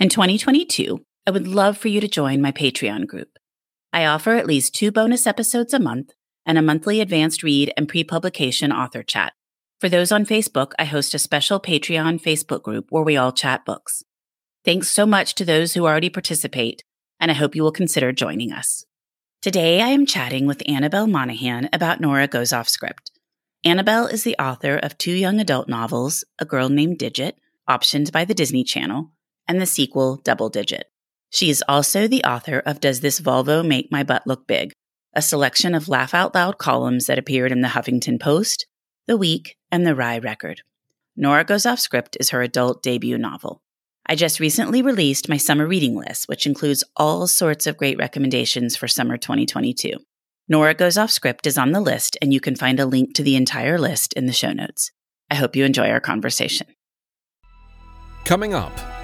In 2022, I would love for you to join my Patreon group. I offer at least two bonus episodes a month and a monthly advanced read and pre publication author chat. For those on Facebook, I host a special Patreon Facebook group where we all chat books. Thanks so much to those who already participate, and I hope you will consider joining us. Today, I am chatting with Annabelle Monaghan about Nora Goes Off Script. Annabelle is the author of two young adult novels, A Girl Named Digit, optioned by the Disney Channel, and the sequel Double Digit. She is also the author of Does This Volvo Make My Butt Look Big? A selection of laugh out loud columns that appeared in the Huffington Post, The Week, and the Rye Record. Nora Goes Off Script is her adult debut novel. I just recently released my summer reading list, which includes all sorts of great recommendations for summer 2022. Nora Goes Off Script is on the list, and you can find a link to the entire list in the show notes. I hope you enjoy our conversation. Coming up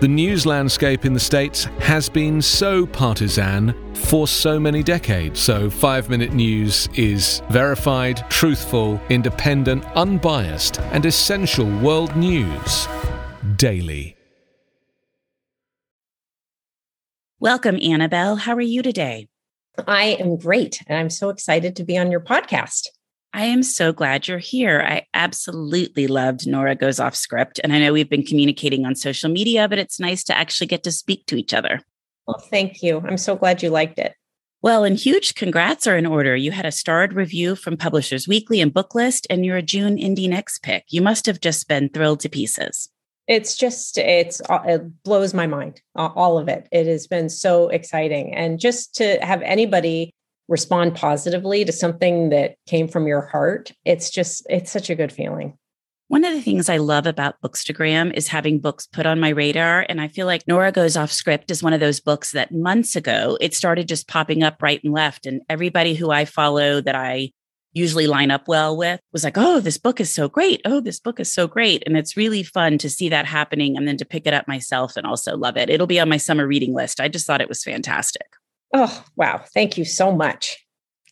the news landscape in the States has been so partisan for so many decades. So, five minute news is verified, truthful, independent, unbiased, and essential world news daily. Welcome, Annabelle. How are you today? I am great. And I'm so excited to be on your podcast. I am so glad you're here. I absolutely loved Nora Goes Off Script. And I know we've been communicating on social media, but it's nice to actually get to speak to each other. Well, thank you. I'm so glad you liked it. Well, and huge congrats are in order. You had a starred review from Publishers Weekly and Booklist, and you're a June Indie Next pick. You must have just been thrilled to pieces. It's just, it's, uh, it blows my mind, all of it. It has been so exciting. And just to have anybody respond positively to something that came from your heart, it's just, it's such a good feeling. One of the things I love about Bookstagram is having books put on my radar. And I feel like Nora Goes Off Script is one of those books that months ago it started just popping up right and left. And everybody who I follow that I usually line up well with was like, oh, this book is so great. Oh, this book is so great. And it's really fun to see that happening and then to pick it up myself and also love it. It'll be on my summer reading list. I just thought it was fantastic. Oh, wow. Thank you so much.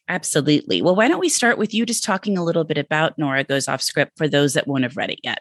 Absolutely. Well, why don't we start with you just talking a little bit about Nora Goes Off Script for those that won't have read it yet?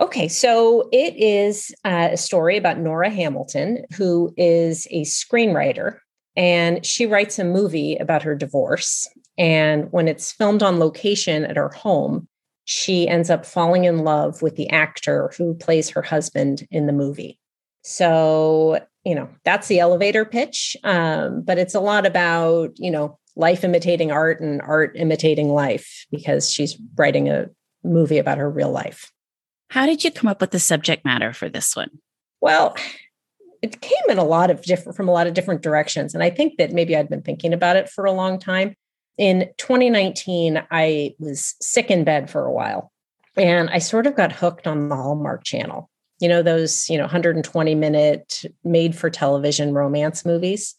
Okay, so it is uh, a story about Nora Hamilton, who is a screenwriter, and she writes a movie about her divorce. And when it's filmed on location at her home, she ends up falling in love with the actor who plays her husband in the movie. So, you know, that's the elevator pitch. Um, but it's a lot about, you know, life imitating art and art imitating life because she's writing a movie about her real life. How did you come up with the subject matter for this one? Well, it came in a lot of different from a lot of different directions and I think that maybe I'd been thinking about it for a long time. In 2019, I was sick in bed for a while and I sort of got hooked on the Hallmark channel. You know those, you know, 120 minute made for television romance movies.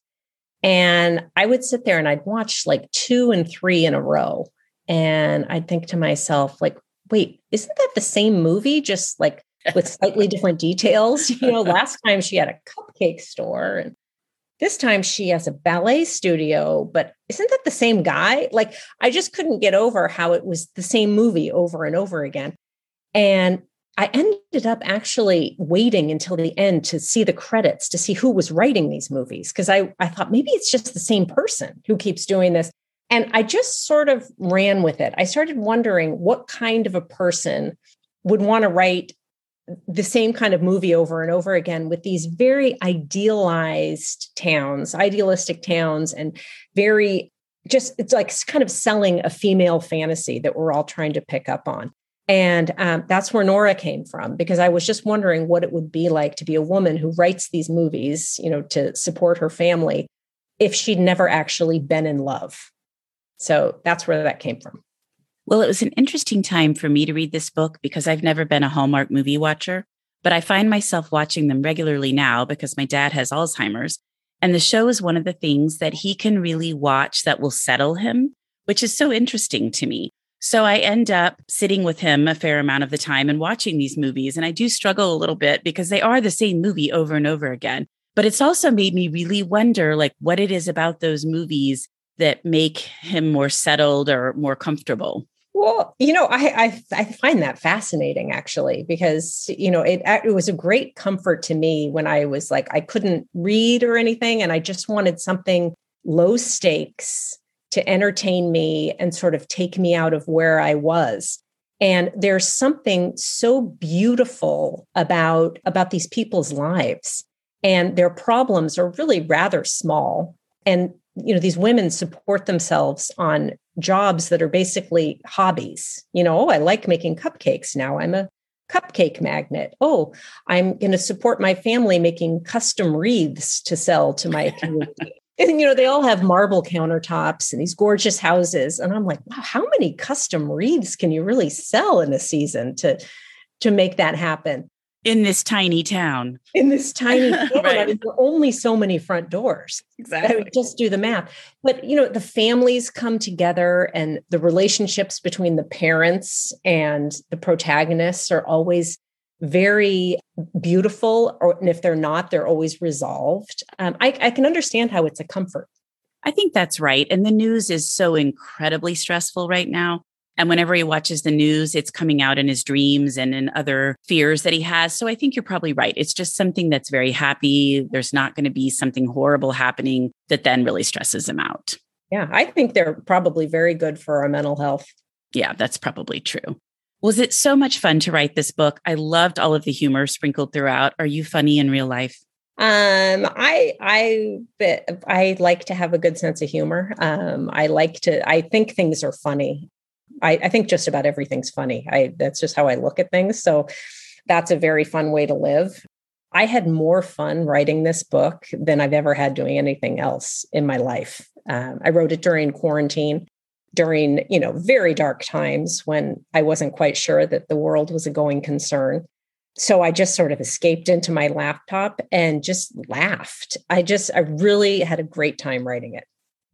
And I would sit there and I'd watch like two and three in a row. And I'd think to myself, like, wait, isn't that the same movie? Just like with slightly different details. You know, last time she had a cupcake store and this time she has a ballet studio, but isn't that the same guy? Like, I just couldn't get over how it was the same movie over and over again. And I ended up actually waiting until the end to see the credits to see who was writing these movies because I, I thought maybe it's just the same person who keeps doing this. And I just sort of ran with it. I started wondering what kind of a person would want to write the same kind of movie over and over again with these very idealized towns, idealistic towns, and very just it's like kind of selling a female fantasy that we're all trying to pick up on. And um, that's where Nora came from, because I was just wondering what it would be like to be a woman who writes these movies, you know, to support her family if she'd never actually been in love. So that's where that came from. Well, it was an interesting time for me to read this book because I've never been a Hallmark movie watcher, but I find myself watching them regularly now because my dad has Alzheimer's. And the show is one of the things that he can really watch that will settle him, which is so interesting to me. So I end up sitting with him a fair amount of the time and watching these movies. And I do struggle a little bit because they are the same movie over and over again. But it's also made me really wonder like what it is about those movies that make him more settled or more comfortable. Well, you know, I, I, I find that fascinating actually because you know it it was a great comfort to me when I was like I couldn't read or anything, and I just wanted something low stakes to entertain me and sort of take me out of where I was. And there's something so beautiful about about these people's lives, and their problems are really rather small. And you know these women support themselves on jobs that are basically hobbies. You know, oh, I like making cupcakes now. I'm a cupcake magnet. Oh, I'm going to support my family making custom wreaths to sell to my community. And you know, they all have marble countertops and these gorgeous houses. And I'm like, wow, how many custom wreaths can you really sell in a season to to make that happen? in this tiny town. In this tiny town, right. I mean, there are only so many front doors. Exactly. I mean, just do the math. But you know, the families come together, and the relationships between the parents and the protagonists are always very beautiful. Or and if they're not, they're always resolved. Um, I, I can understand how it's a comfort. I think that's right. And the news is so incredibly stressful right now. And whenever he watches the news, it's coming out in his dreams and in other fears that he has. So I think you're probably right. It's just something that's very happy. There's not going to be something horrible happening that then really stresses him out. Yeah, I think they're probably very good for our mental health. Yeah, that's probably true. Was it so much fun to write this book? I loved all of the humor sprinkled throughout. Are you funny in real life? Um, I I I like to have a good sense of humor. Um, I like to. I think things are funny. I, I think just about everything's funny. I that's just how I look at things. So that's a very fun way to live. I had more fun writing this book than I've ever had doing anything else in my life. Um, I wrote it during quarantine, during you know very dark times when I wasn't quite sure that the world was a going concern. So I just sort of escaped into my laptop and just laughed. I just I really had a great time writing it.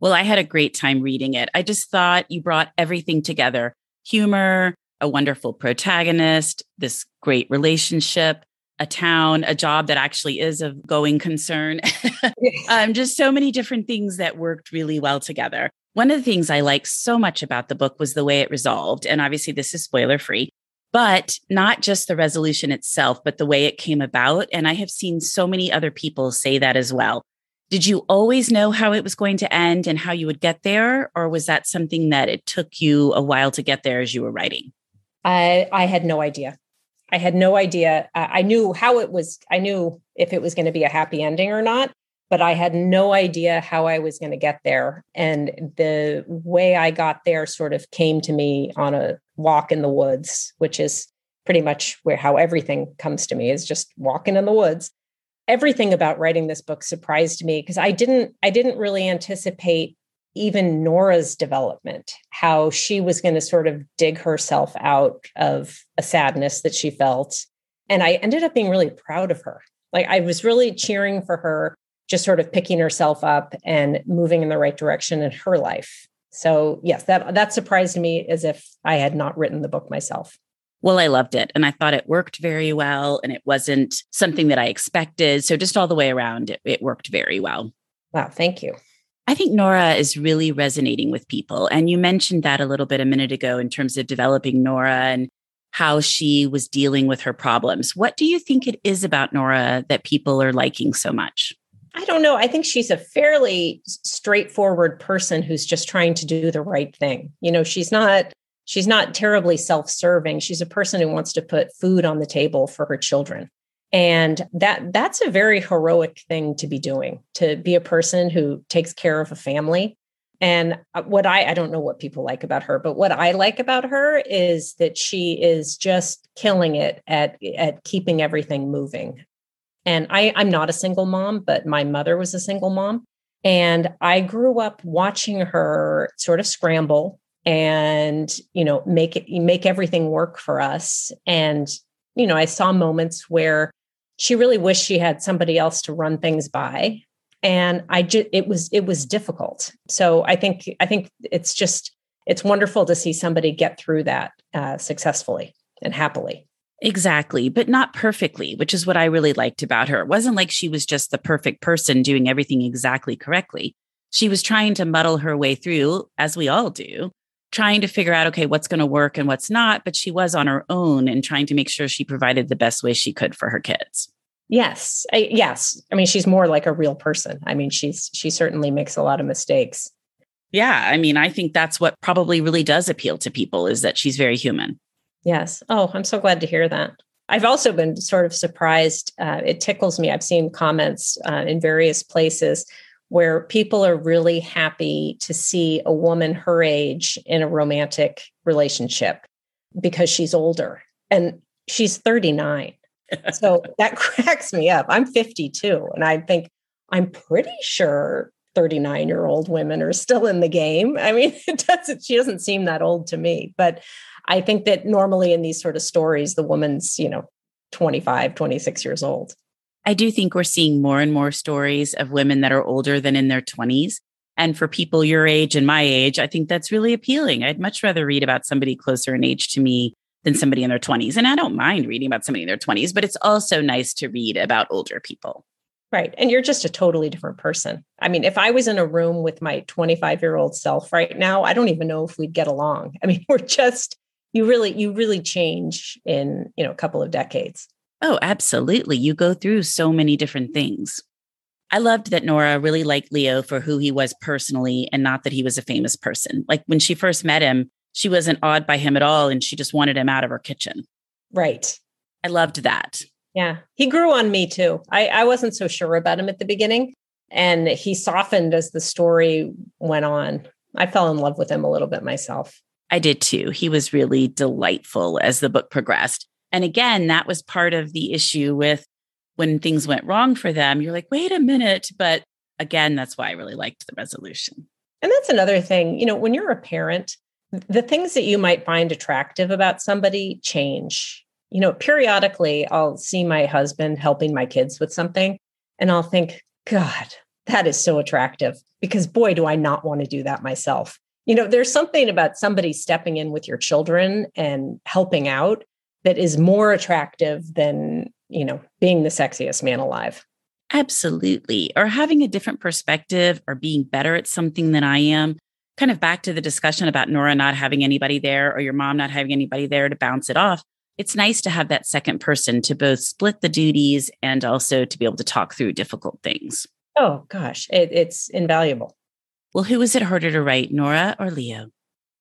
Well, I had a great time reading it. I just thought you brought everything together humor, a wonderful protagonist, this great relationship, a town, a job that actually is a going concern. um, just so many different things that worked really well together. One of the things I like so much about the book was the way it resolved. And obviously, this is spoiler free, but not just the resolution itself, but the way it came about. And I have seen so many other people say that as well. Did you always know how it was going to end and how you would get there? Or was that something that it took you a while to get there as you were writing? I, I had no idea. I had no idea. Uh, I knew how it was, I knew if it was going to be a happy ending or not, but I had no idea how I was going to get there. And the way I got there sort of came to me on a walk in the woods, which is pretty much where how everything comes to me is just walking in the woods everything about writing this book surprised me because I didn't I didn't really anticipate even Nora's development, how she was going to sort of dig herself out of a sadness that she felt. And I ended up being really proud of her. Like I was really cheering for her, just sort of picking herself up and moving in the right direction in her life. So yes, that that surprised me as if I had not written the book myself. Well, I loved it and I thought it worked very well and it wasn't something that I expected. So just all the way around, it, it worked very well. Wow, thank you. I think Nora is really resonating with people. And you mentioned that a little bit a minute ago in terms of developing Nora and how she was dealing with her problems. What do you think it is about Nora that people are liking so much? I don't know. I think she's a fairly straightforward person who's just trying to do the right thing. You know, she's not she's not terribly self-serving. She's a person who wants to put food on the table for her children. And that that's a very heroic thing to be doing, to be a person who takes care of a family. And uh, what I I don't know what people like about her, but what I like about her is that she is just killing it at at keeping everything moving. And I, I'm not a single mom, but my mother was a single mom. And I grew up watching her sort of scramble and, you know, make it make everything work for us. And, you know, I saw moments where she really wished she had somebody else to run things by. And I just it was it was difficult. So I think I think it's just it's wonderful to see somebody get through that uh, successfully and happily. Exactly, but not perfectly, which is what I really liked about her. It wasn't like she was just the perfect person doing everything exactly correctly. She was trying to muddle her way through, as we all do, trying to figure out, okay, what's going to work and what's not. But she was on her own and trying to make sure she provided the best way she could for her kids. Yes. I, yes. I mean, she's more like a real person. I mean, she's, she certainly makes a lot of mistakes. Yeah. I mean, I think that's what probably really does appeal to people is that she's very human. Yes. Oh, I'm so glad to hear that. I've also been sort of surprised. Uh, it tickles me. I've seen comments uh, in various places where people are really happy to see a woman her age in a romantic relationship because she's older and she's 39. so that cracks me up. I'm 52 and I think I'm pretty sure 39 year old women are still in the game. I mean, it doesn't, she doesn't seem that old to me, but I think that normally in these sort of stories, the woman's, you know, 25, 26 years old. I do think we're seeing more and more stories of women that are older than in their 20s. And for people your age and my age, I think that's really appealing. I'd much rather read about somebody closer in age to me than somebody in their 20s. And I don't mind reading about somebody in their 20s, but it's also nice to read about older people. Right. And you're just a totally different person. I mean, if I was in a room with my 25 year old self right now, I don't even know if we'd get along. I mean, we're just you really you really change in you know a couple of decades oh absolutely you go through so many different things i loved that nora really liked leo for who he was personally and not that he was a famous person like when she first met him she wasn't awed by him at all and she just wanted him out of her kitchen right i loved that yeah he grew on me too i, I wasn't so sure about him at the beginning and he softened as the story went on i fell in love with him a little bit myself I did too. He was really delightful as the book progressed. And again, that was part of the issue with when things went wrong for them. You're like, wait a minute. But again, that's why I really liked the resolution. And that's another thing, you know, when you're a parent, the things that you might find attractive about somebody change. You know, periodically I'll see my husband helping my kids with something and I'll think, God, that is so attractive because boy, do I not want to do that myself. You know there's something about somebody stepping in with your children and helping out that is more attractive than you know being the sexiest man alive. Absolutely. Or having a different perspective or being better at something than i am. Kind of back to the discussion about nora not having anybody there or your mom not having anybody there to bounce it off it's nice to have that second person to both split the duties and also to be able to talk through difficult things oh gosh it, it's invaluable well, who was it harder to write, Nora or Leo?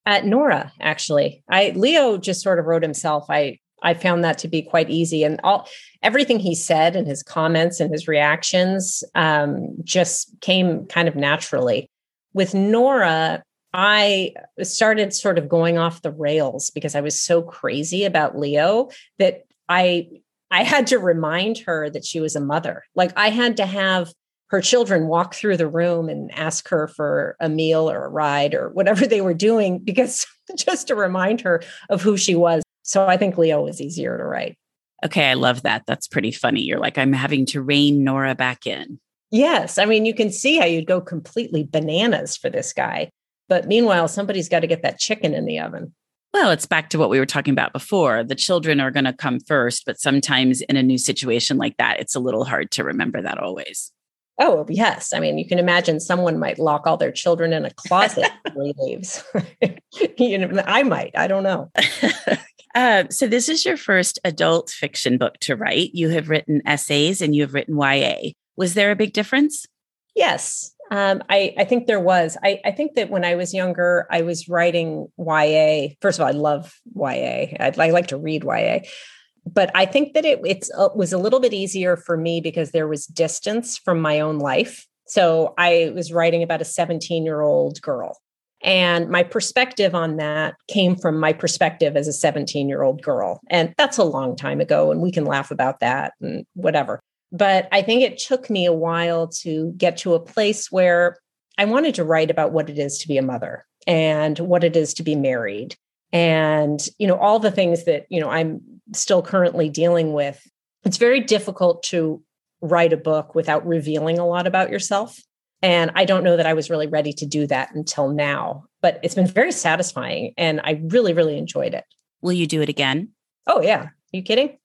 At Nora, actually. I Leo just sort of wrote himself. I I found that to be quite easy, and all everything he said and his comments and his reactions um, just came kind of naturally. With Nora, I started sort of going off the rails because I was so crazy about Leo that I I had to remind her that she was a mother. Like I had to have her children walk through the room and ask her for a meal or a ride or whatever they were doing because just to remind her of who she was. So I think Leo was easier to write. Okay, I love that. That's pretty funny. You're like, I'm having to rein Nora back in. Yes. I mean, you can see how you'd go completely bananas for this guy. But meanwhile, somebody's got to get that chicken in the oven. Well, it's back to what we were talking about before. The children are going to come first, but sometimes in a new situation like that, it's a little hard to remember that always. Oh, yes. I mean, you can imagine someone might lock all their children in a closet before he leaves. you know, I might. I don't know. uh, so, this is your first adult fiction book to write. You have written essays and you have written YA. Was there a big difference? Yes. Um, I, I think there was. I, I think that when I was younger, I was writing YA. First of all, I love YA. I'd, I like to read YA but I think that it it's, uh, was a little bit easier for me because there was distance from my own life. So I was writing about a 17 year old girl. And my perspective on that came from my perspective as a 17 year old girl. And that's a long time ago. And we can laugh about that and whatever. But I think it took me a while to get to a place where I wanted to write about what it is to be a mother and what it is to be married. And you know all the things that you know i'm still currently dealing with it's very difficult to write a book without revealing a lot about yourself. And i don't know that i was really ready to do that until now but it's been very satisfying and i really really enjoyed it. Will you do it again? Oh yeah. Are you kidding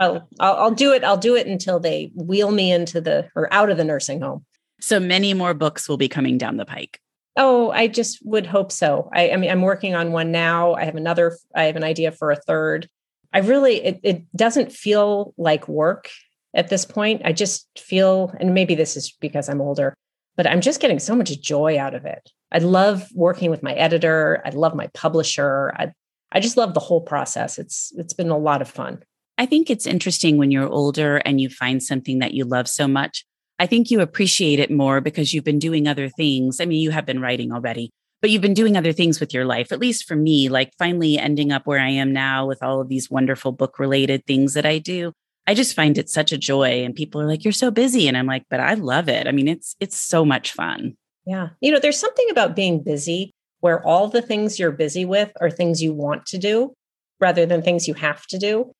I'll, I'll, I'll do it i'll do it until they wheel me into the or out of the nursing home so many more books will be coming down the pike Oh, I just would hope so. I, I, mean, I'm working on one now. I have another, I have an idea for a third. I really, it, it doesn't feel like work at this point. I just feel, and maybe this is because I'm older, but I'm just getting so much joy out of it. I love working with my editor. I love my publisher. I, I just love the whole process. It's, it's been a lot of fun. I think it's interesting when you're older and you find something that you love so much I think you appreciate it more because you've been doing other things. I mean, you have been writing already, but you've been doing other things with your life, at least for me, like finally ending up where I am now with all of these wonderful book related things that I do. I just find it such a joy. And people are like, you're so busy. And I'm like, but I love it. I mean, it's, it's so much fun. Yeah. You know, there's something about being busy where all the things you're busy with are things you want to do rather than things you have to do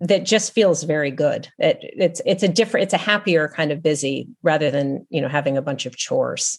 that just feels very good. It, it's it's a different, it's a happier kind of busy rather than you know having a bunch of chores.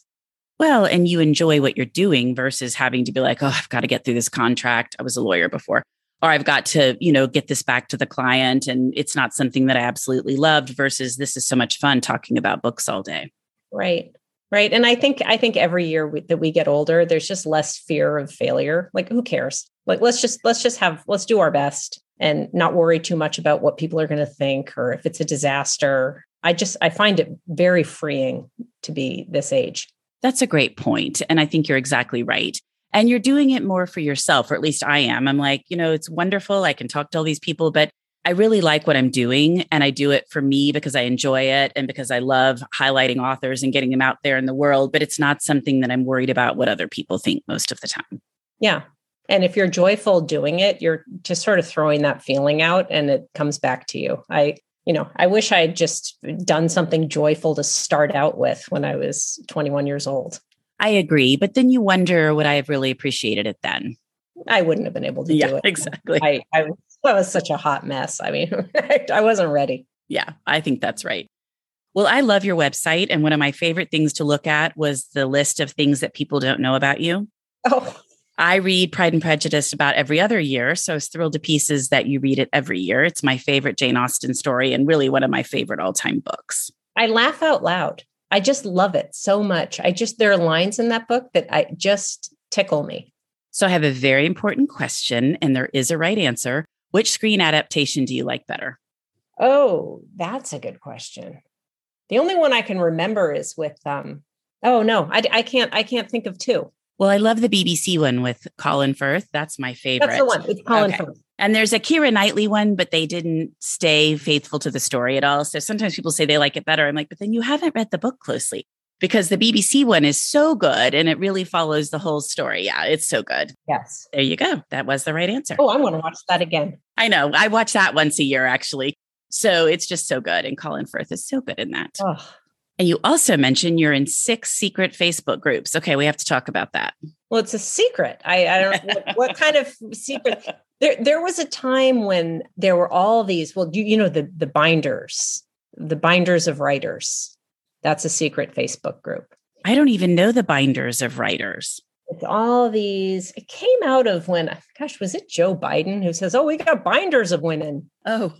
Well, and you enjoy what you're doing versus having to be like, oh, I've got to get through this contract. I was a lawyer before, or I've got to you know get this back to the client, and it's not something that I absolutely loved. Versus this is so much fun talking about books all day. Right. Right. And I think I think every year we, that we get older, there's just less fear of failure. Like, who cares? Like, let's just let's just have let's do our best and not worry too much about what people are going to think or if it's a disaster. I just I find it very freeing to be this age. That's a great point and I think you're exactly right. And you're doing it more for yourself or at least I am. I'm like, you know, it's wonderful I can talk to all these people but I really like what I'm doing and I do it for me because I enjoy it and because I love highlighting authors and getting them out there in the world, but it's not something that I'm worried about what other people think most of the time. Yeah, and if you're joyful doing it, you're just sort of throwing that feeling out and it comes back to you. I, you know, I wish I had just done something joyful to start out with when I was 21 years old. I agree. But then you wonder would I have really appreciated it then? I wouldn't have been able to yeah, do it. Exactly. I, I, I was such a hot mess. I mean, I wasn't ready. Yeah, I think that's right. Well, I love your website. And one of my favorite things to look at was the list of things that people don't know about you. Oh, I read Pride and Prejudice about every other year. So I was thrilled to pieces that you read it every year. It's my favorite Jane Austen story and really one of my favorite all time books. I laugh out loud. I just love it so much. I just, there are lines in that book that I just tickle me. So I have a very important question, and there is a right answer. Which screen adaptation do you like better? Oh, that's a good question. The only one I can remember is with um oh no, I, I can't I can't think of two. Well, I love the BBC one with Colin Firth. That's my favorite. That's the one. It's Colin okay. Firth. And there's a Keira Knightley one, but they didn't stay faithful to the story at all. So sometimes people say they like it better. I'm like, but then you haven't read the book closely because the BBC one is so good and it really follows the whole story. Yeah, it's so good. Yes. There you go. That was the right answer. Oh, I want to watch that again. I know. I watch that once a year actually. So it's just so good. And Colin Firth is so good in that. Oh. And you also mentioned you're in six secret Facebook groups. Okay, we have to talk about that. Well, it's a secret. I, I don't know what, what, kind of secret. There, there was a time when there were all these. Well, you, you know the the binders, the binders of writers. That's a secret Facebook group. I don't even know the binders of writers. It's all these. It came out of when, gosh, was it Joe Biden who says, "Oh, we got binders of women." Oh,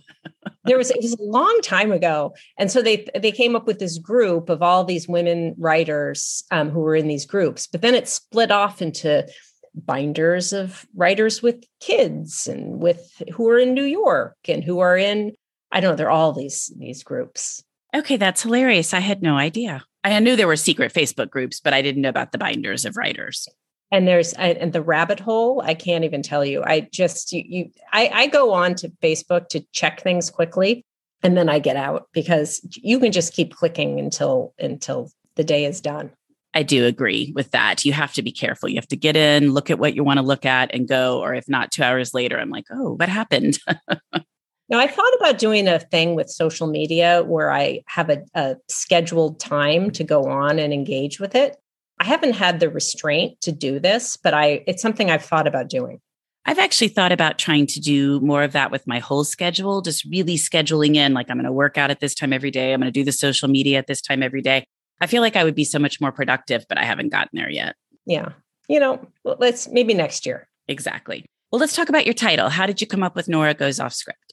there was it was a long time ago, and so they they came up with this group of all these women writers um, who were in these groups, but then it split off into binders of writers with kids and with who are in New York and who are in I don't know, they're all these these groups. Okay, that's hilarious. I had no idea. I knew there were secret Facebook groups, but I didn't know about the binders of writers. And there's and the rabbit hole. I can't even tell you. I just you, you I, I go on to Facebook to check things quickly, and then I get out because you can just keep clicking until until the day is done. I do agree with that. You have to be careful. You have to get in, look at what you want to look at, and go. Or if not, two hours later, I'm like, oh, what happened? now, I thought about doing a thing with social media where I have a, a scheduled time to go on and engage with it. I haven't had the restraint to do this, but I it's something I've thought about doing. I've actually thought about trying to do more of that with my whole schedule, just really scheduling in like I'm going to work out at this time every day. I'm going to do the social media at this time every day. I feel like I would be so much more productive, but I haven't gotten there yet. Yeah. You know, let's maybe next year. Exactly. Well, let's talk about your title. How did you come up with Nora Goes Off Script?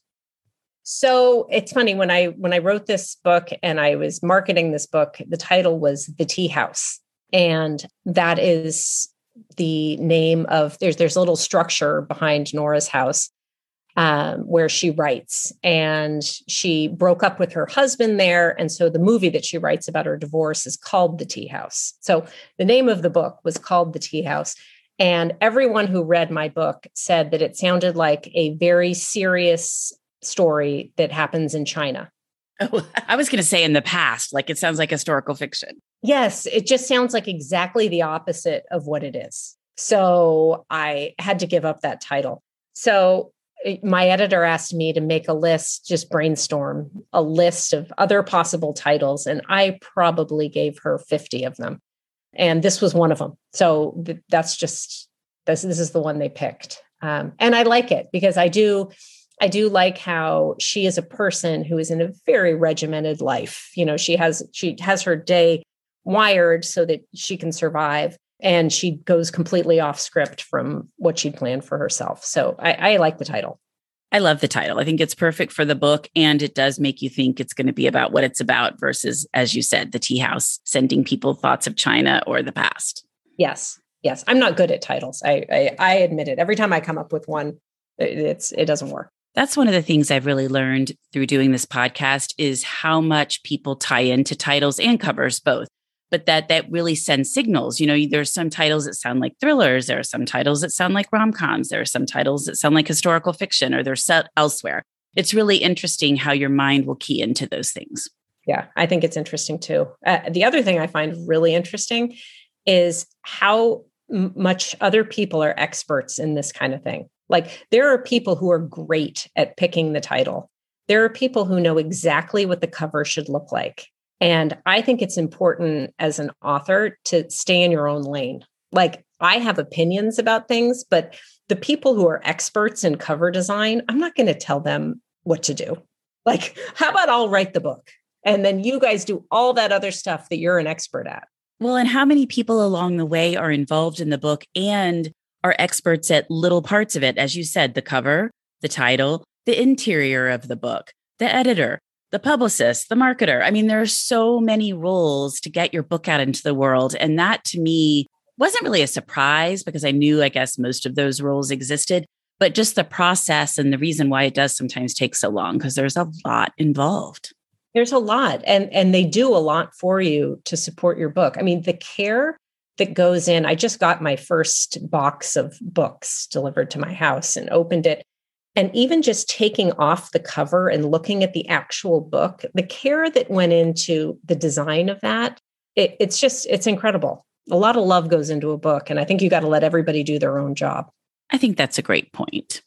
So it's funny when I when I wrote this book and I was marketing this book, the title was The Tea House. And that is the name of there's there's a little structure behind Nora's house um, where she writes. And she broke up with her husband there. And so the movie that she writes about her divorce is called The Tea House. So the name of the book was called The Tea House. And everyone who read my book said that it sounded like a very serious story that happens in China. I was going to say in the past, like it sounds like historical fiction. Yes, it just sounds like exactly the opposite of what it is. So I had to give up that title. So my editor asked me to make a list, just brainstorm a list of other possible titles. And I probably gave her 50 of them. And this was one of them. So that's just, this, this is the one they picked. Um, and I like it because I do, I do like how she is a person who is in a very regimented life. You know, she has, she has her day wired so that she can survive and she goes completely off script from what she'd planned for herself. So I, I, like the title. I love the title. I think it's perfect for the book, and it does make you think it's going to be about what it's about versus, as you said, the tea house sending people thoughts of China or the past. Yes, yes. I'm not good at titles. I I, I admit it. Every time I come up with one, it's it doesn't work. That's one of the things I've really learned through doing this podcast is how much people tie into titles and covers both but that that really sends signals. You know, there's some titles that sound like thrillers, there are some titles that sound like rom-coms, there are some titles that sound like historical fiction or they're set elsewhere. It's really interesting how your mind will key into those things. Yeah, I think it's interesting too. Uh, the other thing I find really interesting is how much other people are experts in this kind of thing. Like there are people who are great at picking the title. There are people who know exactly what the cover should look like. And I think it's important as an author to stay in your own lane. Like I have opinions about things, but the people who are experts in cover design, I'm not going to tell them what to do. Like, how about I'll write the book and then you guys do all that other stuff that you're an expert at? Well, and how many people along the way are involved in the book and are experts at little parts of it? As you said, the cover, the title, the interior of the book, the editor, the publicist, the marketer. I mean, there are so many roles to get your book out into the world. And that to me wasn't really a surprise because I knew, I guess, most of those roles existed, but just the process and the reason why it does sometimes take so long because there's a lot involved. There's a lot and and they do a lot for you to support your book. I mean, the care that goes in. I just got my first box of books delivered to my house and opened it and even just taking off the cover and looking at the actual book, the care that went into the design of that, it, it's just, it's incredible. A lot of love goes into a book. And I think you got to let everybody do their own job. I think that's a great point.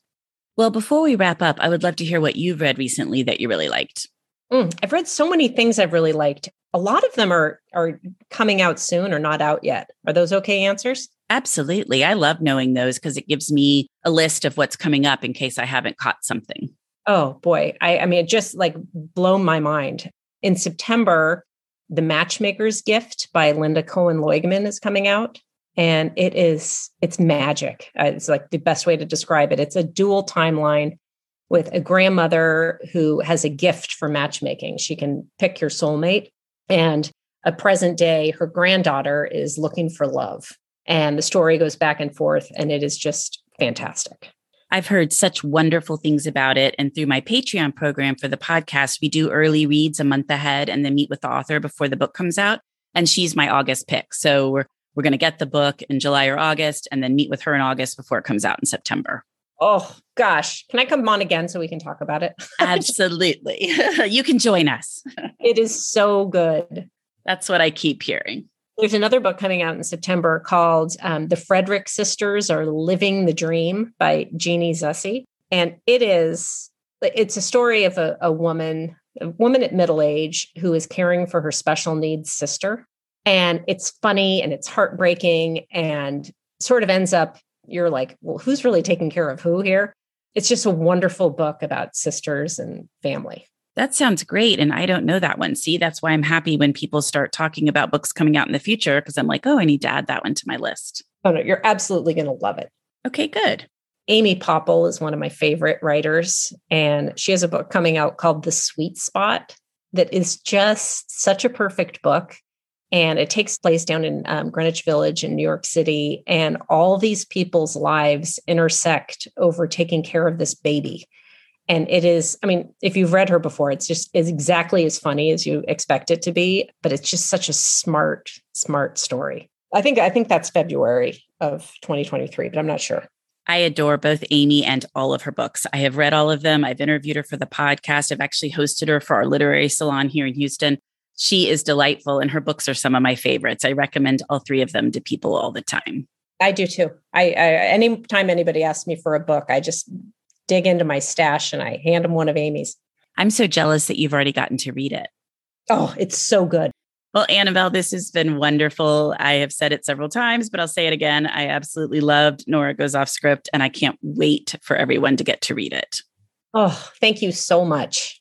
Well, before we wrap up, I would love to hear what you've read recently that you really liked. Mm, I've read so many things I've really liked. A lot of them are are coming out soon or not out yet. Are those okay answers? Absolutely. I love knowing those because it gives me a list of what's coming up in case I haven't caught something. Oh boy. I, I mean, it just like blown my mind. In September, The Matchmaker's Gift by Lynda Cohen Loigman is coming out. And it is, it's magic. Uh, it's like the best way to describe it. It's a dual timeline. With a grandmother who has a gift for matchmaking. She can pick your soulmate. And a present day, her granddaughter is looking for love. And the story goes back and forth, and it is just fantastic. I've heard such wonderful things about it. And through my Patreon program for the podcast, we do early reads a month ahead and then meet with the author before the book comes out. And she's my August pick. So we're we're going to get the book in July or August and then meet with her in August before it comes out in September. Oh gosh, can I come on again so we can talk about it? Absolutely. you can join us. it is so good. That's what I keep hearing. There's another book coming out in September called um, The Frederick Sisters Are Living the Dream by Jeannie Zusy. And it is, it's a story of a, a woman, a woman at middle age who is caring for her special needs sister. And it's funny and it's heartbreaking and sort of ends up, you're like, well, who's really taking care of who here? It's just a wonderful book about sisters and family. That sounds great. And I don't know that one. See, that's why I'm happy when people start talking about books coming out in the future because I'm like, oh, I need to add that one to my list. Oh, no, you're absolutely going to love it. Okay, good. Amy Poeppel is one of my favorite writers, and she has a book coming out called The Sweet Spot that is just such a perfect book. And it takes place down in um, Greenwich Village in New York City, and all these people's lives intersect over taking care of this baby and it is i mean if you've read her before it's just is exactly as funny as you expect it to be but it's just such a smart smart story i think i think that's february of 2023 but i'm not sure I adore both Amy and all of her books. I have read all of them. I've interviewed her for the podcast. I've actually hosted her for our literary salon here in Houston. She is delightful, and her books are some of my favorites. I recommend all three of them to people all the time. I do too. I, I anytime anybody asks me for a book, I just dig into my stash and I hand them one of Amy's. I'm so jealous that you've already gotten to read it. Oh, it's so good. Well, Annabelle, this has been wonderful. I have said it several times, but I'll say it again. I absolutely loved Nora Goes Off Script, and I can't wait for everyone to get to read it. Oh, thank you so much.